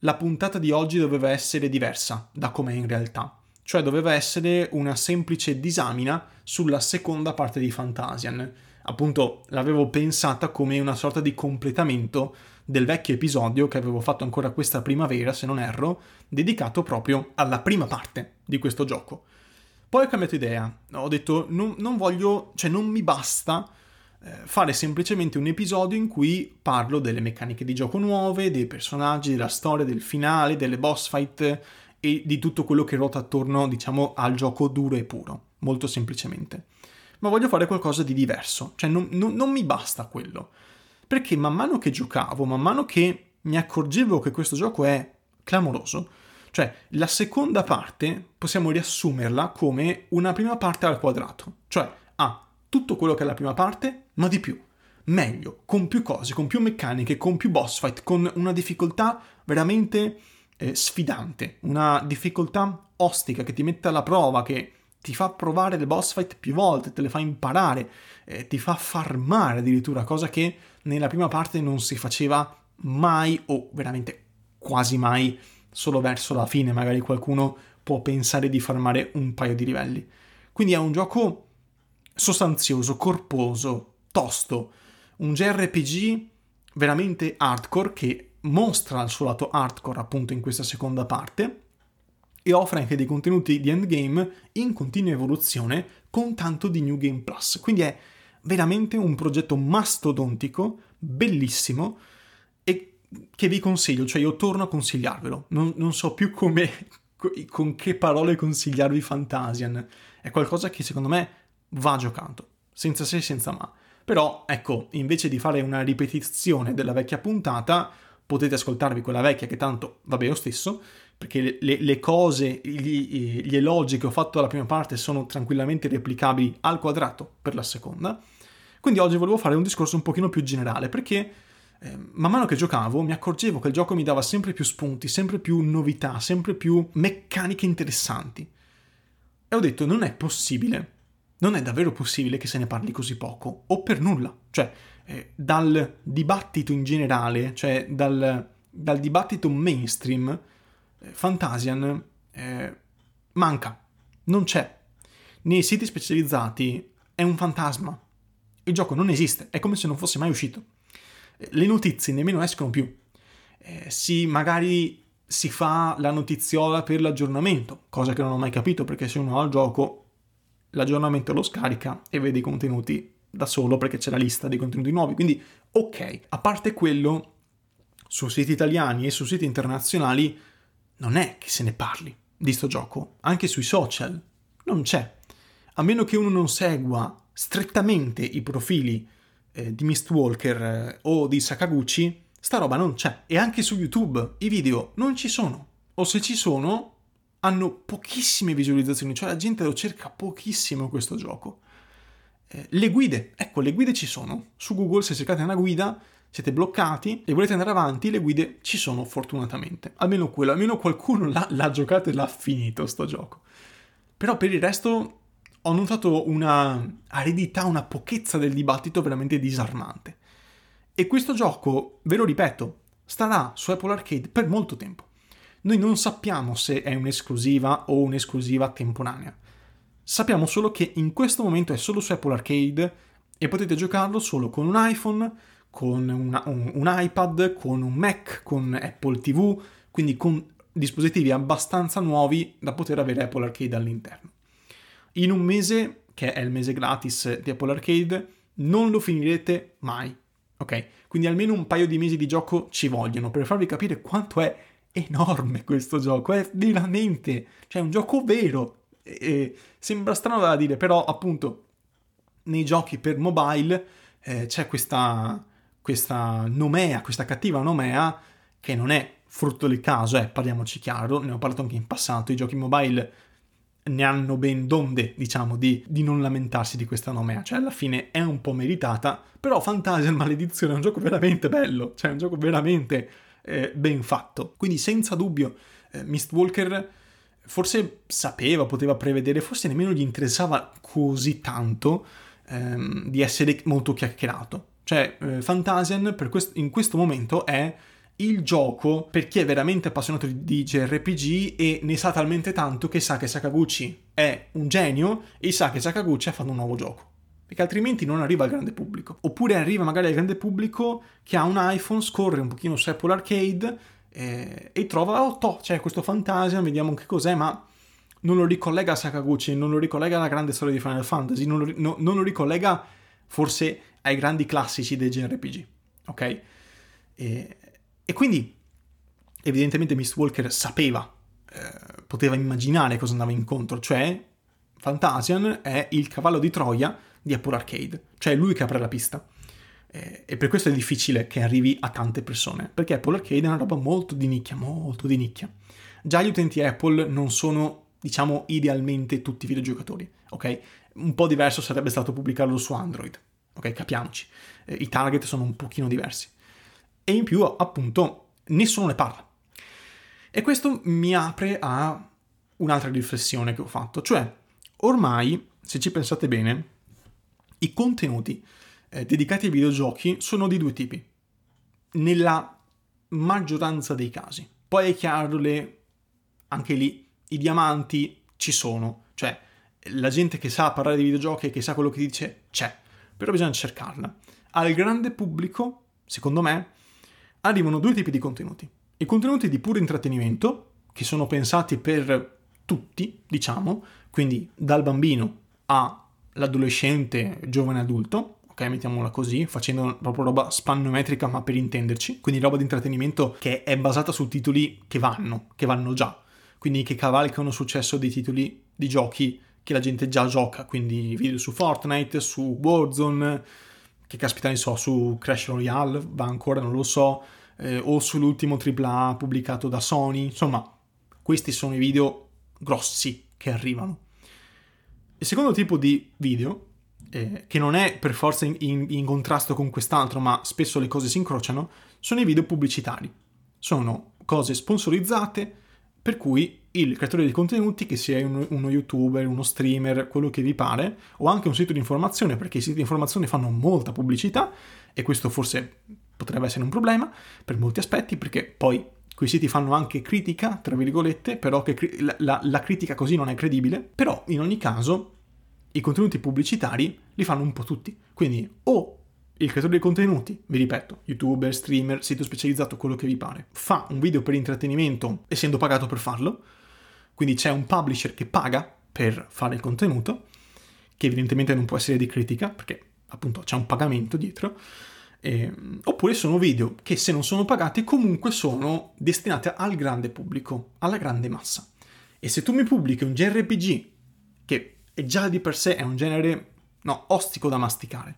la puntata di oggi doveva essere diversa da com'è in realtà, cioè doveva essere una semplice disamina sulla seconda parte di Fantasian. Appunto, l'avevo pensata come una sorta di completamento del vecchio episodio che avevo fatto ancora questa primavera, se non erro, dedicato proprio alla prima parte di questo gioco. Poi ho cambiato idea, ho detto non, non voglio, cioè non mi basta fare semplicemente un episodio in cui parlo delle meccaniche di gioco nuove, dei personaggi, della storia, del finale, delle boss fight e di tutto quello che ruota attorno, diciamo, al gioco duro e puro, molto semplicemente. Ma voglio fare qualcosa di diverso, cioè non, non, non mi basta quello. Perché man mano che giocavo, man mano che mi accorgevo che questo gioco è clamoroso, cioè la seconda parte possiamo riassumerla come una prima parte al quadrato, cioè ha tutto quello che è la prima parte, ma di più. Meglio, con più cose, con più meccaniche, con più boss fight, con una difficoltà veramente eh, sfidante, una difficoltà ostica che ti mette alla prova, che ti fa provare le boss fight più volte, te le fa imparare, eh, ti fa farmare addirittura, cosa che nella prima parte non si faceva mai o veramente quasi mai, solo verso la fine magari qualcuno può pensare di farmare un paio di livelli. Quindi è un gioco sostanzioso, corposo, tosto, un JRPG veramente hardcore che mostra il suo lato hardcore appunto in questa seconda parte e offre anche dei contenuti di endgame in continua evoluzione con tanto di New Game Plus. Quindi è veramente un progetto mastodontico, bellissimo e che vi consiglio, cioè io torno a consigliarvelo. Non, non so più come, con che parole consigliarvi Fantasian. È qualcosa che secondo me va giocato, senza se e senza ma. Però, ecco, invece di fare una ripetizione della vecchia puntata, potete ascoltarvi quella vecchia che tanto va bene lo stesso, perché le, le cose, gli, gli, elogi che ho fatto alla prima parte sono tranquillamente replicabili al quadrato per la seconda. Quindi oggi volevo fare un discorso un pochino più generale, perché eh, man mano che giocavo mi accorgevo che il gioco mi dava sempre più spunti, sempre più novità, sempre più meccaniche interessanti. E ho detto, non è possibile non è davvero possibile che se ne parli così poco, o per nulla. Cioè, eh, dal dibattito in generale, cioè dal, dal dibattito mainstream, eh, Fantasian eh, manca, non c'è. Nei siti specializzati è un fantasma. Il gioco non esiste, è come se non fosse mai uscito. Eh, le notizie nemmeno escono più. Eh, si magari si fa la notiziola per l'aggiornamento, cosa che non ho mai capito perché se uno ha il gioco l'aggiornamento lo scarica e vede i contenuti da solo perché c'è la lista dei contenuti nuovi. Quindi, ok, a parte quello, su siti italiani e su siti internazionali non è che se ne parli di sto gioco, anche sui social non c'è. A meno che uno non segua strettamente i profili eh, di Mistwalker eh, o di Sakaguchi, sta roba non c'è. E anche su YouTube i video non ci sono. O se ci sono, hanno pochissime visualizzazioni, cioè la gente lo cerca pochissimo questo gioco. Eh, le guide, ecco, le guide ci sono. Su Google se cercate una guida siete bloccati e volete andare avanti, le guide ci sono fortunatamente. Almeno quello, almeno qualcuno l'ha, l'ha giocato e l'ha finito sto gioco. Però per il resto ho notato una aridità, una pochezza del dibattito veramente disarmante. E questo gioco, ve lo ripeto, starà su Apple Arcade per molto tempo. Noi non sappiamo se è un'esclusiva o un'esclusiva temporanea. Sappiamo solo che in questo momento è solo su Apple Arcade e potete giocarlo solo con un iPhone, con una, un, un iPad, con un Mac, con Apple TV, quindi con dispositivi abbastanza nuovi da poter avere Apple Arcade all'interno. In un mese, che è il mese gratis di Apple Arcade, non lo finirete mai. Ok? Quindi almeno un paio di mesi di gioco ci vogliono per farvi capire quanto è enorme questo gioco, è veramente, cioè un gioco vero. E, sembra strano da dire, però appunto nei giochi per mobile eh, c'è questa, questa nomea, questa cattiva nomea che non è frutto del caso, eh, parliamoci chiaro, ne ho parlato anche in passato, i giochi mobile ne hanno ben donde, diciamo, di, di, non lamentarsi di questa nomea. Cioè, alla fine è un po' meritata, però Fantasia Maledizione è un gioco veramente bello, cioè è un gioco veramente eh, ben fatto. Quindi senza dubbio eh, Mistwalker forse sapeva, poteva prevedere, forse nemmeno gli interessava così tanto ehm, di essere molto chiacchierato. Cioè, eh, Fantasian quest- in questo momento è il gioco per chi è veramente appassionato di JRPG e ne sa talmente tanto che sa che Sakaguchi è un genio e sa che Sakaguchi ha fatto un nuovo gioco. Perché altrimenti non arriva al grande pubblico. Oppure arriva magari al grande pubblico che ha un iPhone, scorre un pochino su Apple Arcade eh, e trova, oh, to, c'è questo Fantasia, vediamo che cos'è, ma non lo ricollega a Sakaguchi, non lo ricollega alla grande storia di Final Fantasy, non lo, no, non lo ricollega forse ai grandi classici dei JRPG. Ok? E, e quindi, evidentemente, Mistwalker sapeva, eh, poteva immaginare cosa andava incontro, cioè Fantasian è il cavallo di Troia di Apple Arcade, cioè lui che apre la pista. Eh, e per questo è difficile che arrivi a tante persone, perché Apple Arcade è una roba molto di nicchia, molto di nicchia. Già gli utenti Apple non sono, diciamo, idealmente tutti videogiocatori, ok? Un po' diverso sarebbe stato pubblicarlo su Android, ok? Capiamoci. Eh, I target sono un pochino diversi e in più appunto nessuno ne parla. E questo mi apre a un'altra riflessione che ho fatto, cioè ormai, se ci pensate bene, i contenuti eh, dedicati ai videogiochi sono di due tipi, nella maggioranza dei casi. Poi è chiaro, le, anche lì i diamanti ci sono, cioè la gente che sa parlare di videogiochi e che sa quello che dice c'è, però bisogna cercarla. Al grande pubblico, secondo me, arrivano due tipi di contenuti. I contenuti di puro intrattenimento, che sono pensati per tutti, diciamo, quindi dal bambino all'adolescente, giovane adulto, ok, mettiamola così, facendo proprio roba spannometrica ma per intenderci, quindi roba di intrattenimento che è basata su titoli che vanno, che vanno già, quindi che cavalcano successo dei titoli di giochi che la gente già gioca, quindi video su Fortnite, su Warzone, che caspita ne so, su Crash Royale, va ancora, non lo so, eh, o sull'ultimo AAA pubblicato da Sony, insomma, questi sono i video grossi che arrivano. Il secondo tipo di video, eh, che non è per forza in, in, in contrasto con quest'altro, ma spesso le cose si incrociano, sono i video pubblicitari. Sono cose sponsorizzate per cui il creatore di contenuti, che sia uno, uno, youtuber, uno streamer, quello che vi pare, o anche un sito di informazione, perché i siti di informazione fanno molta pubblicità, e questo forse potrebbe essere un problema per molti aspetti, perché poi quei siti fanno anche critica, tra virgolette, però che la, la, la critica così non è credibile, però in ogni caso i contenuti pubblicitari li fanno un po' tutti, quindi o il creatore dei contenuti, vi ripeto, youtuber, streamer, sito specializzato, quello che vi pare, fa un video per intrattenimento essendo pagato per farlo, quindi c'è un publisher che paga per fare il contenuto, che evidentemente non può essere di critica, perché appunto c'è un pagamento dietro, eh, oppure sono video che se non sono pagati comunque sono destinati al grande pubblico, alla grande massa. E se tu mi pubblichi un JRPG, che è già di per sé è un genere no, ostico da masticare,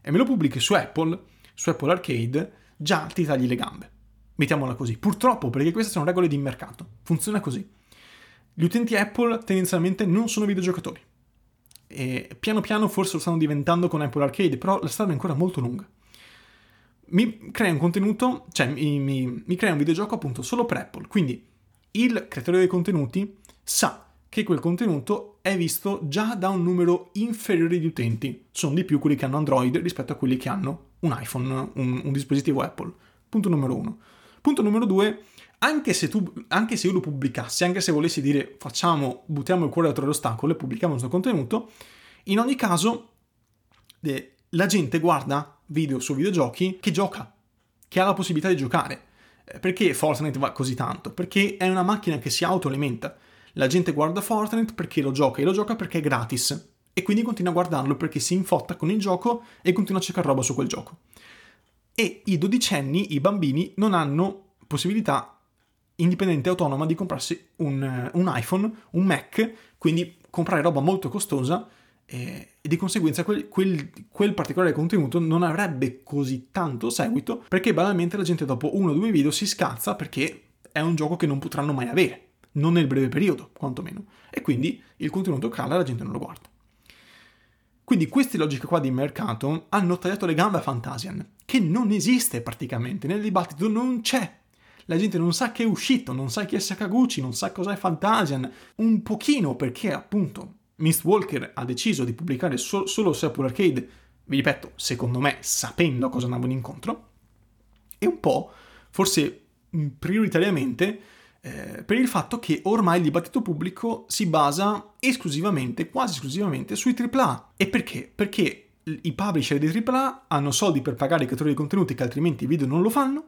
e me lo pubblichi su Apple, su Apple Arcade, già ti tagli le gambe. Mettiamola così. Purtroppo, perché queste sono regole di mercato. Funziona così. Gli utenti Apple tendenzialmente non sono videogiocatori. E piano piano forse lo stanno diventando con Apple Arcade, però la strada è ancora molto lunga. Mi crea un contenuto, cioè mi, mi, mi crea un videogioco appunto solo per Apple. Quindi il creatore dei contenuti sa che quel contenuto è visto già da un numero inferiore di utenti. Sono di più quelli che hanno Android rispetto a quelli che hanno un iPhone, un, un dispositivo Apple. Punto numero uno. Punto numero due, anche se, tu, anche se io lo pubblicassi, anche se volessi dire facciamo, buttiamo il cuore dietro l'ostacolo e pubblichiamo il nostro contenuto, in ogni caso eh, la gente guarda video su videogiochi che gioca, che ha la possibilità di giocare. Eh, perché Fortnite va così tanto? Perché è una macchina che si autoalimenta. La gente guarda Fortnite perché lo gioca e lo gioca perché è gratis e quindi continua a guardarlo perché si infotta con il gioco e continua a cercare roba su quel gioco. E i dodicenni, i bambini, non hanno possibilità indipendente e autonoma di comprarsi un, un, iPhone, un Mac, quindi comprare roba molto costosa e, di conseguenza quel, quel, quel, particolare contenuto non avrebbe così tanto seguito perché banalmente la gente dopo uno o due video si scazza perché è un gioco che non potranno mai avere non nel breve periodo, quantomeno. E quindi il contenuto cala e la gente non lo guarda. Quindi queste logiche qua di mercato hanno tagliato le gambe a Fantasian, che non esiste praticamente, nel dibattito non c'è. La gente non sa che è uscito, non sa chi è Sakaguchi, non sa cos'è Fantasian, un pochino perché appunto Mistwalker ha deciso di pubblicare so- solo Apple Arcade, vi ripeto, secondo me sapendo a cosa andavano incontro, e un po' forse prioritariamente eh, per il fatto che ormai il dibattito pubblico si basa esclusivamente, quasi esclusivamente, sui AAA. E perché? Perché i publisher dei AAA hanno soldi per pagare i creatori di contenuti che altrimenti i video non lo fanno,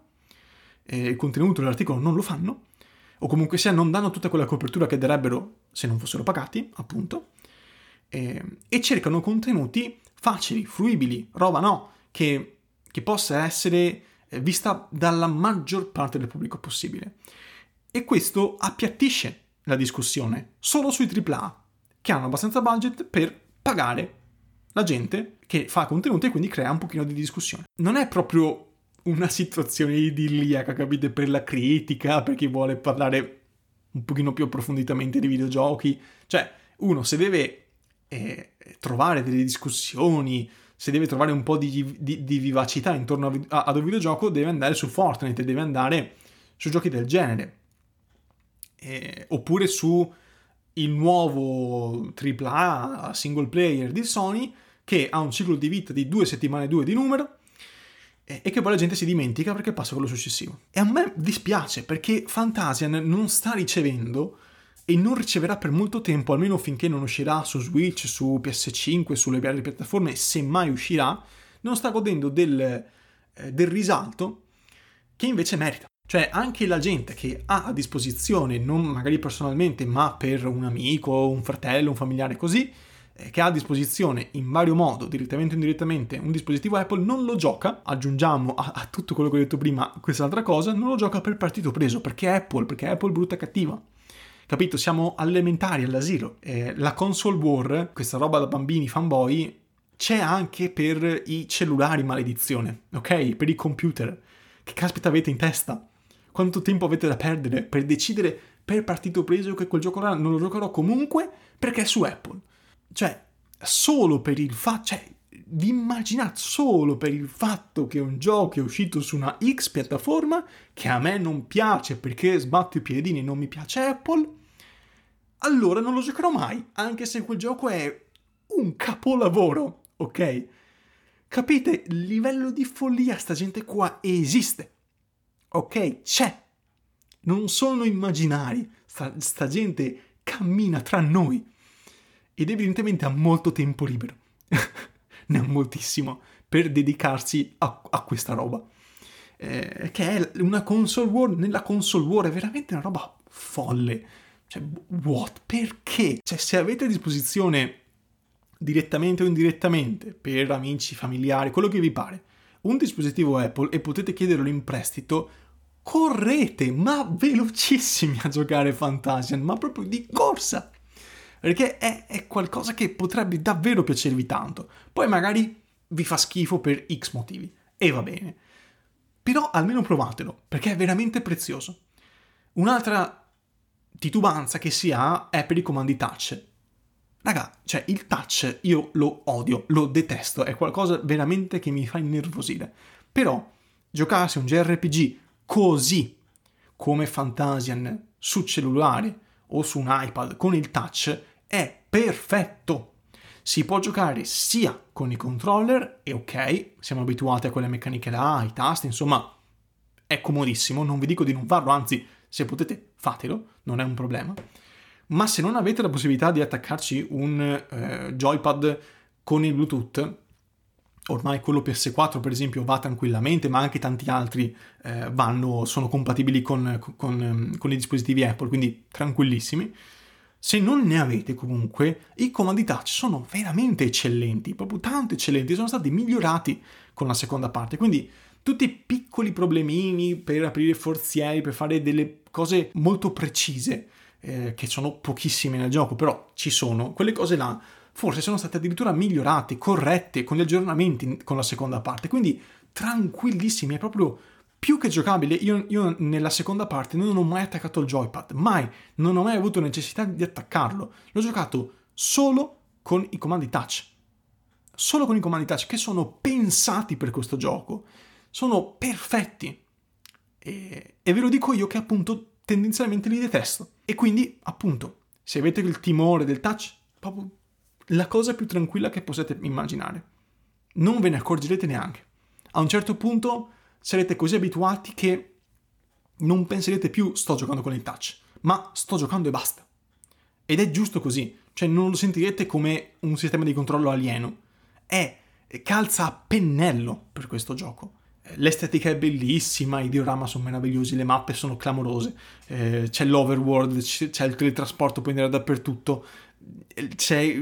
eh, il contenuto dell'articolo non lo fanno, o comunque sia non danno tutta quella copertura che darebbero se non fossero pagati, appunto, eh, e cercano contenuti facili, fruibili, roba no, che, che possa essere eh, vista dalla maggior parte del pubblico possibile. E questo appiattisce la discussione solo sui AAA, che hanno abbastanza budget per pagare la gente che fa contenuti e quindi crea un pochino di discussione. Non è proprio una situazione idilliaca, capite, per la critica, per chi vuole parlare un pochino più approfonditamente di videogiochi. Cioè, uno se deve eh, trovare delle discussioni, se deve trovare un po' di, di, di vivacità intorno a, a, ad un videogioco, deve andare su Fortnite, deve andare su giochi del genere. Eh, oppure su il nuovo AAA single player di Sony che ha un ciclo di vita di due settimane e due di numero e che poi la gente si dimentica perché passa quello successivo. E a me dispiace perché Fantasian non sta ricevendo e non riceverà per molto tempo, almeno finché non uscirà su Switch, su PS5, sulle varie piattaforme, se mai uscirà, non sta godendo del, eh, del risalto che invece merita. Cioè anche la gente che ha a disposizione, non magari personalmente, ma per un amico, un fratello, un familiare così, eh, che ha a disposizione in vario modo, direttamente o indirettamente, un dispositivo Apple, non lo gioca, aggiungiamo a, a tutto quello che ho detto prima quest'altra cosa, non lo gioca per partito preso, perché Apple, perché Apple brutta e cattiva. Capito? Siamo elementari all'asilo. Eh, la console war, questa roba da bambini fanboy, c'è anche per i cellulari, maledizione, ok? Per i computer. Che caspita avete in testa? Quanto tempo avete da perdere per decidere per partito preso che quel gioco là non lo giocherò comunque perché è su Apple? Cioè, solo per il fatto... Cioè, vi immaginate solo per il fatto che un gioco è uscito su una X piattaforma che a me non piace perché sbatto i piedini e non mi piace Apple, allora non lo giocherò mai, anche se quel gioco è un capolavoro, ok? Capite? Il livello di follia sta gente qua esiste, ok? C'è. Non sono immaginari, sta, sta gente cammina tra noi ed evidentemente ha molto tempo libero, ne ha moltissimo, per dedicarsi a, a questa roba. Eh, che è una console war nella console war, è veramente una roba folle. Cioè, what? Perché? Cioè, se avete a disposizione direttamente o indirettamente, per amici, familiari, quello che vi pare, un dispositivo Apple e potete chiederlo in prestito, correte, ma velocissimi a giocare Fantasian, ma proprio di corsa perché è, è qualcosa che potrebbe davvero piacervi tanto. Poi magari vi fa schifo per X motivi, e va bene. Però almeno provatelo, perché è veramente prezioso. Un'altra titubanza che si ha è per i comandi touch. Raga, cioè il touch io lo odio, lo detesto, è qualcosa veramente che mi fa innervosire. Però giocarsi un JRPG così come Fantasian su cellulare o su un iPad con il touch è perfetto. Si può giocare sia con i controller, e ok, siamo abituati a quelle meccaniche là, ai tasti, insomma, è comodissimo, non vi dico di non farlo, anzi, se potete, fatelo, non è un problema. Ma se non avete la possibilità di attaccarci un eh, joypad con il Bluetooth, ormai quello PS4 per esempio va tranquillamente, ma anche tanti altri eh, vanno, sono compatibili con, con, con, i dispositivi Apple, quindi tranquillissimi. Se non ne avete comunque, i comandi touch sono veramente eccellenti, proprio tanto eccellenti, sono stati migliorati con la seconda parte, quindi tutti i piccoli problemini per aprire forzieri, per fare delle cose molto precise, eh, che sono pochissime nel gioco, però ci sono, quelle cose là forse sono state addirittura migliorate, corrette con gli aggiornamenti con la seconda parte, quindi tranquillissimi, è proprio più che giocabile, io, io, nella seconda parte non ho mai attaccato il joypad, mai, non ho mai avuto necessità di attaccarlo. L'ho giocato solo con i comandi touch. Solo con i comandi touch che sono pensati per questo gioco. Sono perfetti. E, e ve lo dico io che appunto tendenzialmente li detesto. E quindi, appunto, se avete il timore del touch, proprio la cosa più tranquilla che possiate immaginare. Non ve ne accorgerete neanche. A un certo punto sarete così abituati che non penserete più sto giocando con il touch, ma sto giocando e basta. Ed è giusto così, cioè non lo sentirete come un sistema di controllo alieno. È calza a pennello per questo gioco. L'estetica è bellissima, i diorama sono meravigliosi, le mappe sono clamorose, eh, c'è l'overworld, c'è il teletrasporto, puoi andare dappertutto, c'è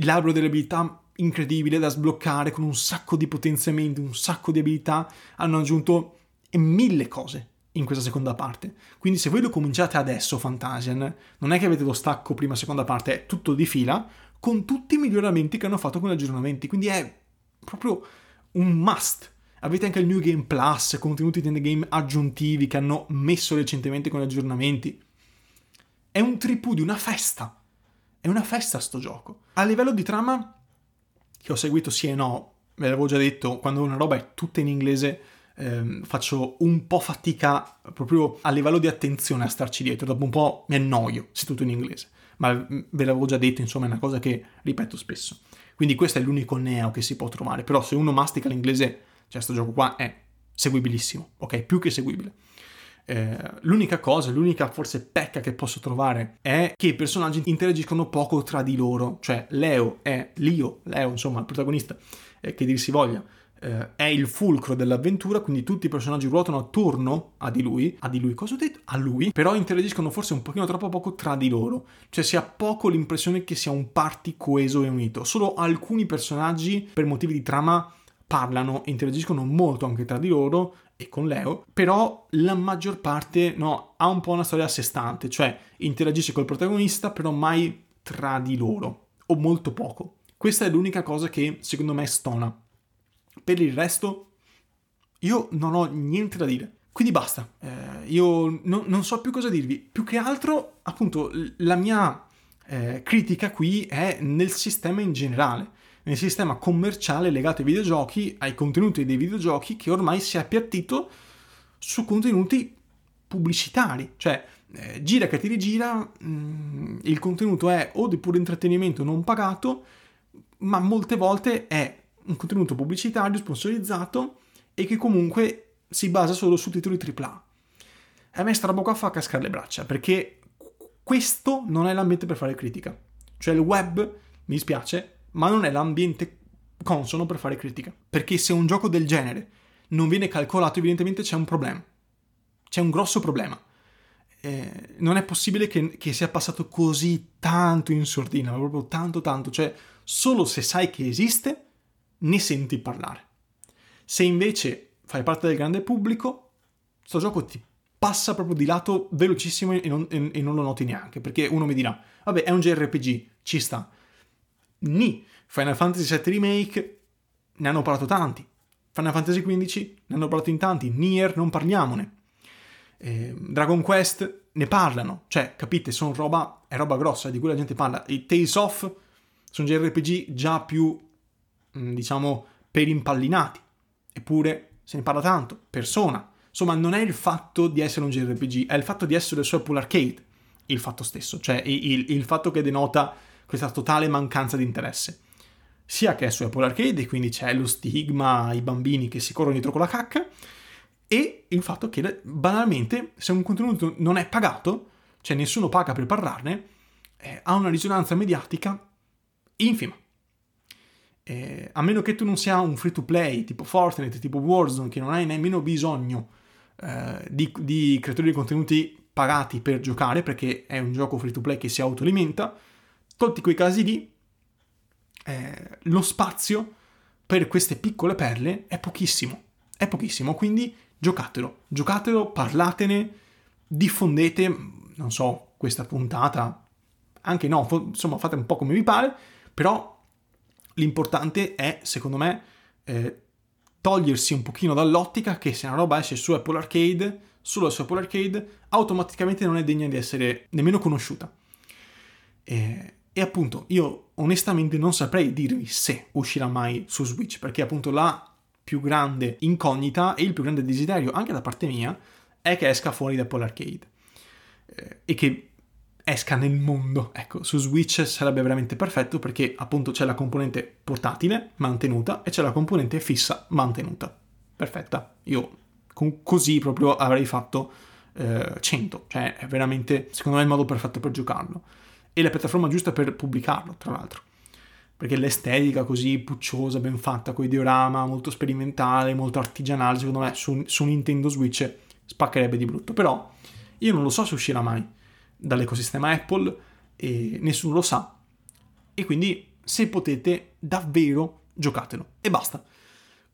l'albero delle abilità incredibile da sbloccare con un sacco di potenziamenti, un sacco di abilità, hanno aggiunto mille cose in questa seconda parte. Quindi se voi lo cominciate adesso Fantasian, non è che avete lo stacco prima seconda parte, è tutto di fila con tutti i miglioramenti che hanno fatto con gli aggiornamenti, quindi è proprio un must. Avete anche il New Game Plus, contenuti di game aggiuntivi che hanno messo recentemente con gli aggiornamenti. È un tripù di una festa. È una festa sto gioco. A livello di trama, che ho seguito sì e no, ve l'avevo già detto, quando una roba è tutta in inglese ehm, faccio un po' fatica proprio a livello di attenzione a starci dietro, dopo un po' mi annoio se tutto in inglese, ma ve l'avevo già detto, insomma è una cosa che ripeto spesso. Quindi questo è l'unico neo che si può trovare, però se uno mastica l'inglese, cioè questo gioco qua è seguibilissimo, ok? Più che seguibile. Eh, l'unica cosa, l'unica forse pecca che posso trovare è che i personaggi interagiscono poco tra di loro, cioè Leo è Leo, Leo insomma il protagonista, eh, che dir si voglia, eh, è il fulcro dell'avventura, quindi tutti i personaggi ruotano attorno a di lui, a di lui cosa ho detto? A lui, però interagiscono forse un pochino troppo poco tra di loro, cioè si ha poco l'impressione che sia un party coeso e unito, solo alcuni personaggi per motivi di trama parlano e interagiscono molto anche tra di loro e con Leo, però la maggior parte no, ha un po' una storia a sé stante, cioè interagisce col protagonista, però mai tra di loro, o molto poco. Questa è l'unica cosa che secondo me stona. Per il resto, io non ho niente da dire. Quindi basta, eh, io no, non so più cosa dirvi. Più che altro, appunto, la mia eh, critica qui è nel sistema in generale nel sistema commerciale legato ai videogiochi, ai contenuti dei videogiochi che ormai si è appiattito su contenuti pubblicitari, cioè eh, gira che ti rigira, mh, mm, il contenuto è o di puro intrattenimento non pagato, ma molte volte è un contenuto pubblicitario sponsorizzato e che comunque si basa solo su titoli AAA. A me qua fa cascare le braccia, perché questo non è l'ambiente per fare critica. Cioè il web, mi dispiace, ma non è l'ambiente consono per fare critica. Perché se un gioco del genere non viene calcolato, evidentemente c'è un problema. C'è un grosso problema. Eh, non è possibile che, che, sia passato così tanto in sordina, ma proprio tanto tanto. Cioè, solo se sai che esiste, ne senti parlare. Se invece fai parte del grande pubblico, questo gioco ti passa proprio di lato velocissimo e non, e, e non lo noti neanche. Perché uno mi dirà, vabbè, è un JRPG, ci sta Ni. Final Fantasy VII Remake ne hanno parlato tanti. Final Fantasy XV ne hanno parlato in tanti. Nier non parliamone. Eh, Dragon Quest ne parlano. Cioè, capite, sono roba, è roba grossa di cui la gente parla. I Tales of sono JRPG già più, mm, diciamo, per impallinati. Eppure se ne parla tanto. Persona. Insomma, non è il fatto di essere un JRPG, è il fatto di essere su Apple Arcade il fatto stesso. Cioè, il, il, il fatto che denota questa totale mancanza di interesse. Sia che è su Apple Arcade, quindi c'è lo stigma, i bambini che si corrono dietro con la cacca, e il fatto che banalmente se un contenuto non è pagato, cioè nessuno paga per parlarne, eh, ha una risonanza mediatica infima. Eh, a meno che tu non sia un free to play tipo Fortnite, tipo Warzone, che non hai nemmeno bisogno eh, di, di creatori di contenuti pagati per giocare, perché è un gioco free to play che si autoalimenta, tolti quei casi lì, eh, lo spazio per queste piccole perle è pochissimo. È pochissimo, quindi giocatelo, giocatelo, parlatene, diffondete, non so, questa puntata, anche no, insomma fate un po' come vi pare, però l'importante è, secondo me, eh, togliersi un pochino dall'ottica che se una roba esce su Apple Arcade, solo su Apple Arcade, automaticamente non è degna di essere nemmeno conosciuta. Eh, e appunto io onestamente non saprei dirvi se uscirà mai su Switch, perché appunto la più grande incognita e il più grande desiderio, anche da parte mia, è che esca fuori da Apple Arcade. Eh, e che esca nel mondo. Ecco, su Switch sarebbe veramente perfetto perché appunto c'è la componente portatile mantenuta e c'è la componente fissa mantenuta. Perfetta. Io con, così proprio avrei fatto eh, 100, cioè è veramente, secondo me, il modo perfetto per giocarlo. E la piattaforma giusta per pubblicarlo, tra l'altro. Perché l'estetica così pucciosa, ben fatta, con i diorama, molto sperimentale, molto artigianale, secondo me su, su Nintendo Switch spaccherebbe di brutto. Però io non lo so se uscirà mai dall'ecosistema Apple e nessuno lo sa. E quindi se potete davvero giocatelo e basta.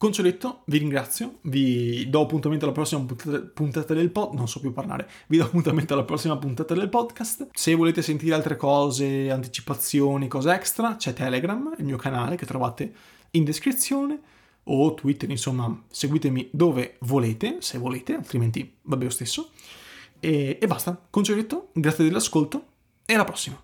Con ciò detto, vi ringrazio, vi do appuntamento alla prossima puntata del podcast, non so più parlare, vi do appuntamento alla prossima puntata del podcast. Se volete sentire altre cose, anticipazioni, cose extra, c'è Telegram, il mio canale che trovate in descrizione, o Twitter, insomma, seguitemi dove volete, se volete, altrimenti va bene lo stesso. E, e basta, detto, grazie dell'ascolto e alla prossima.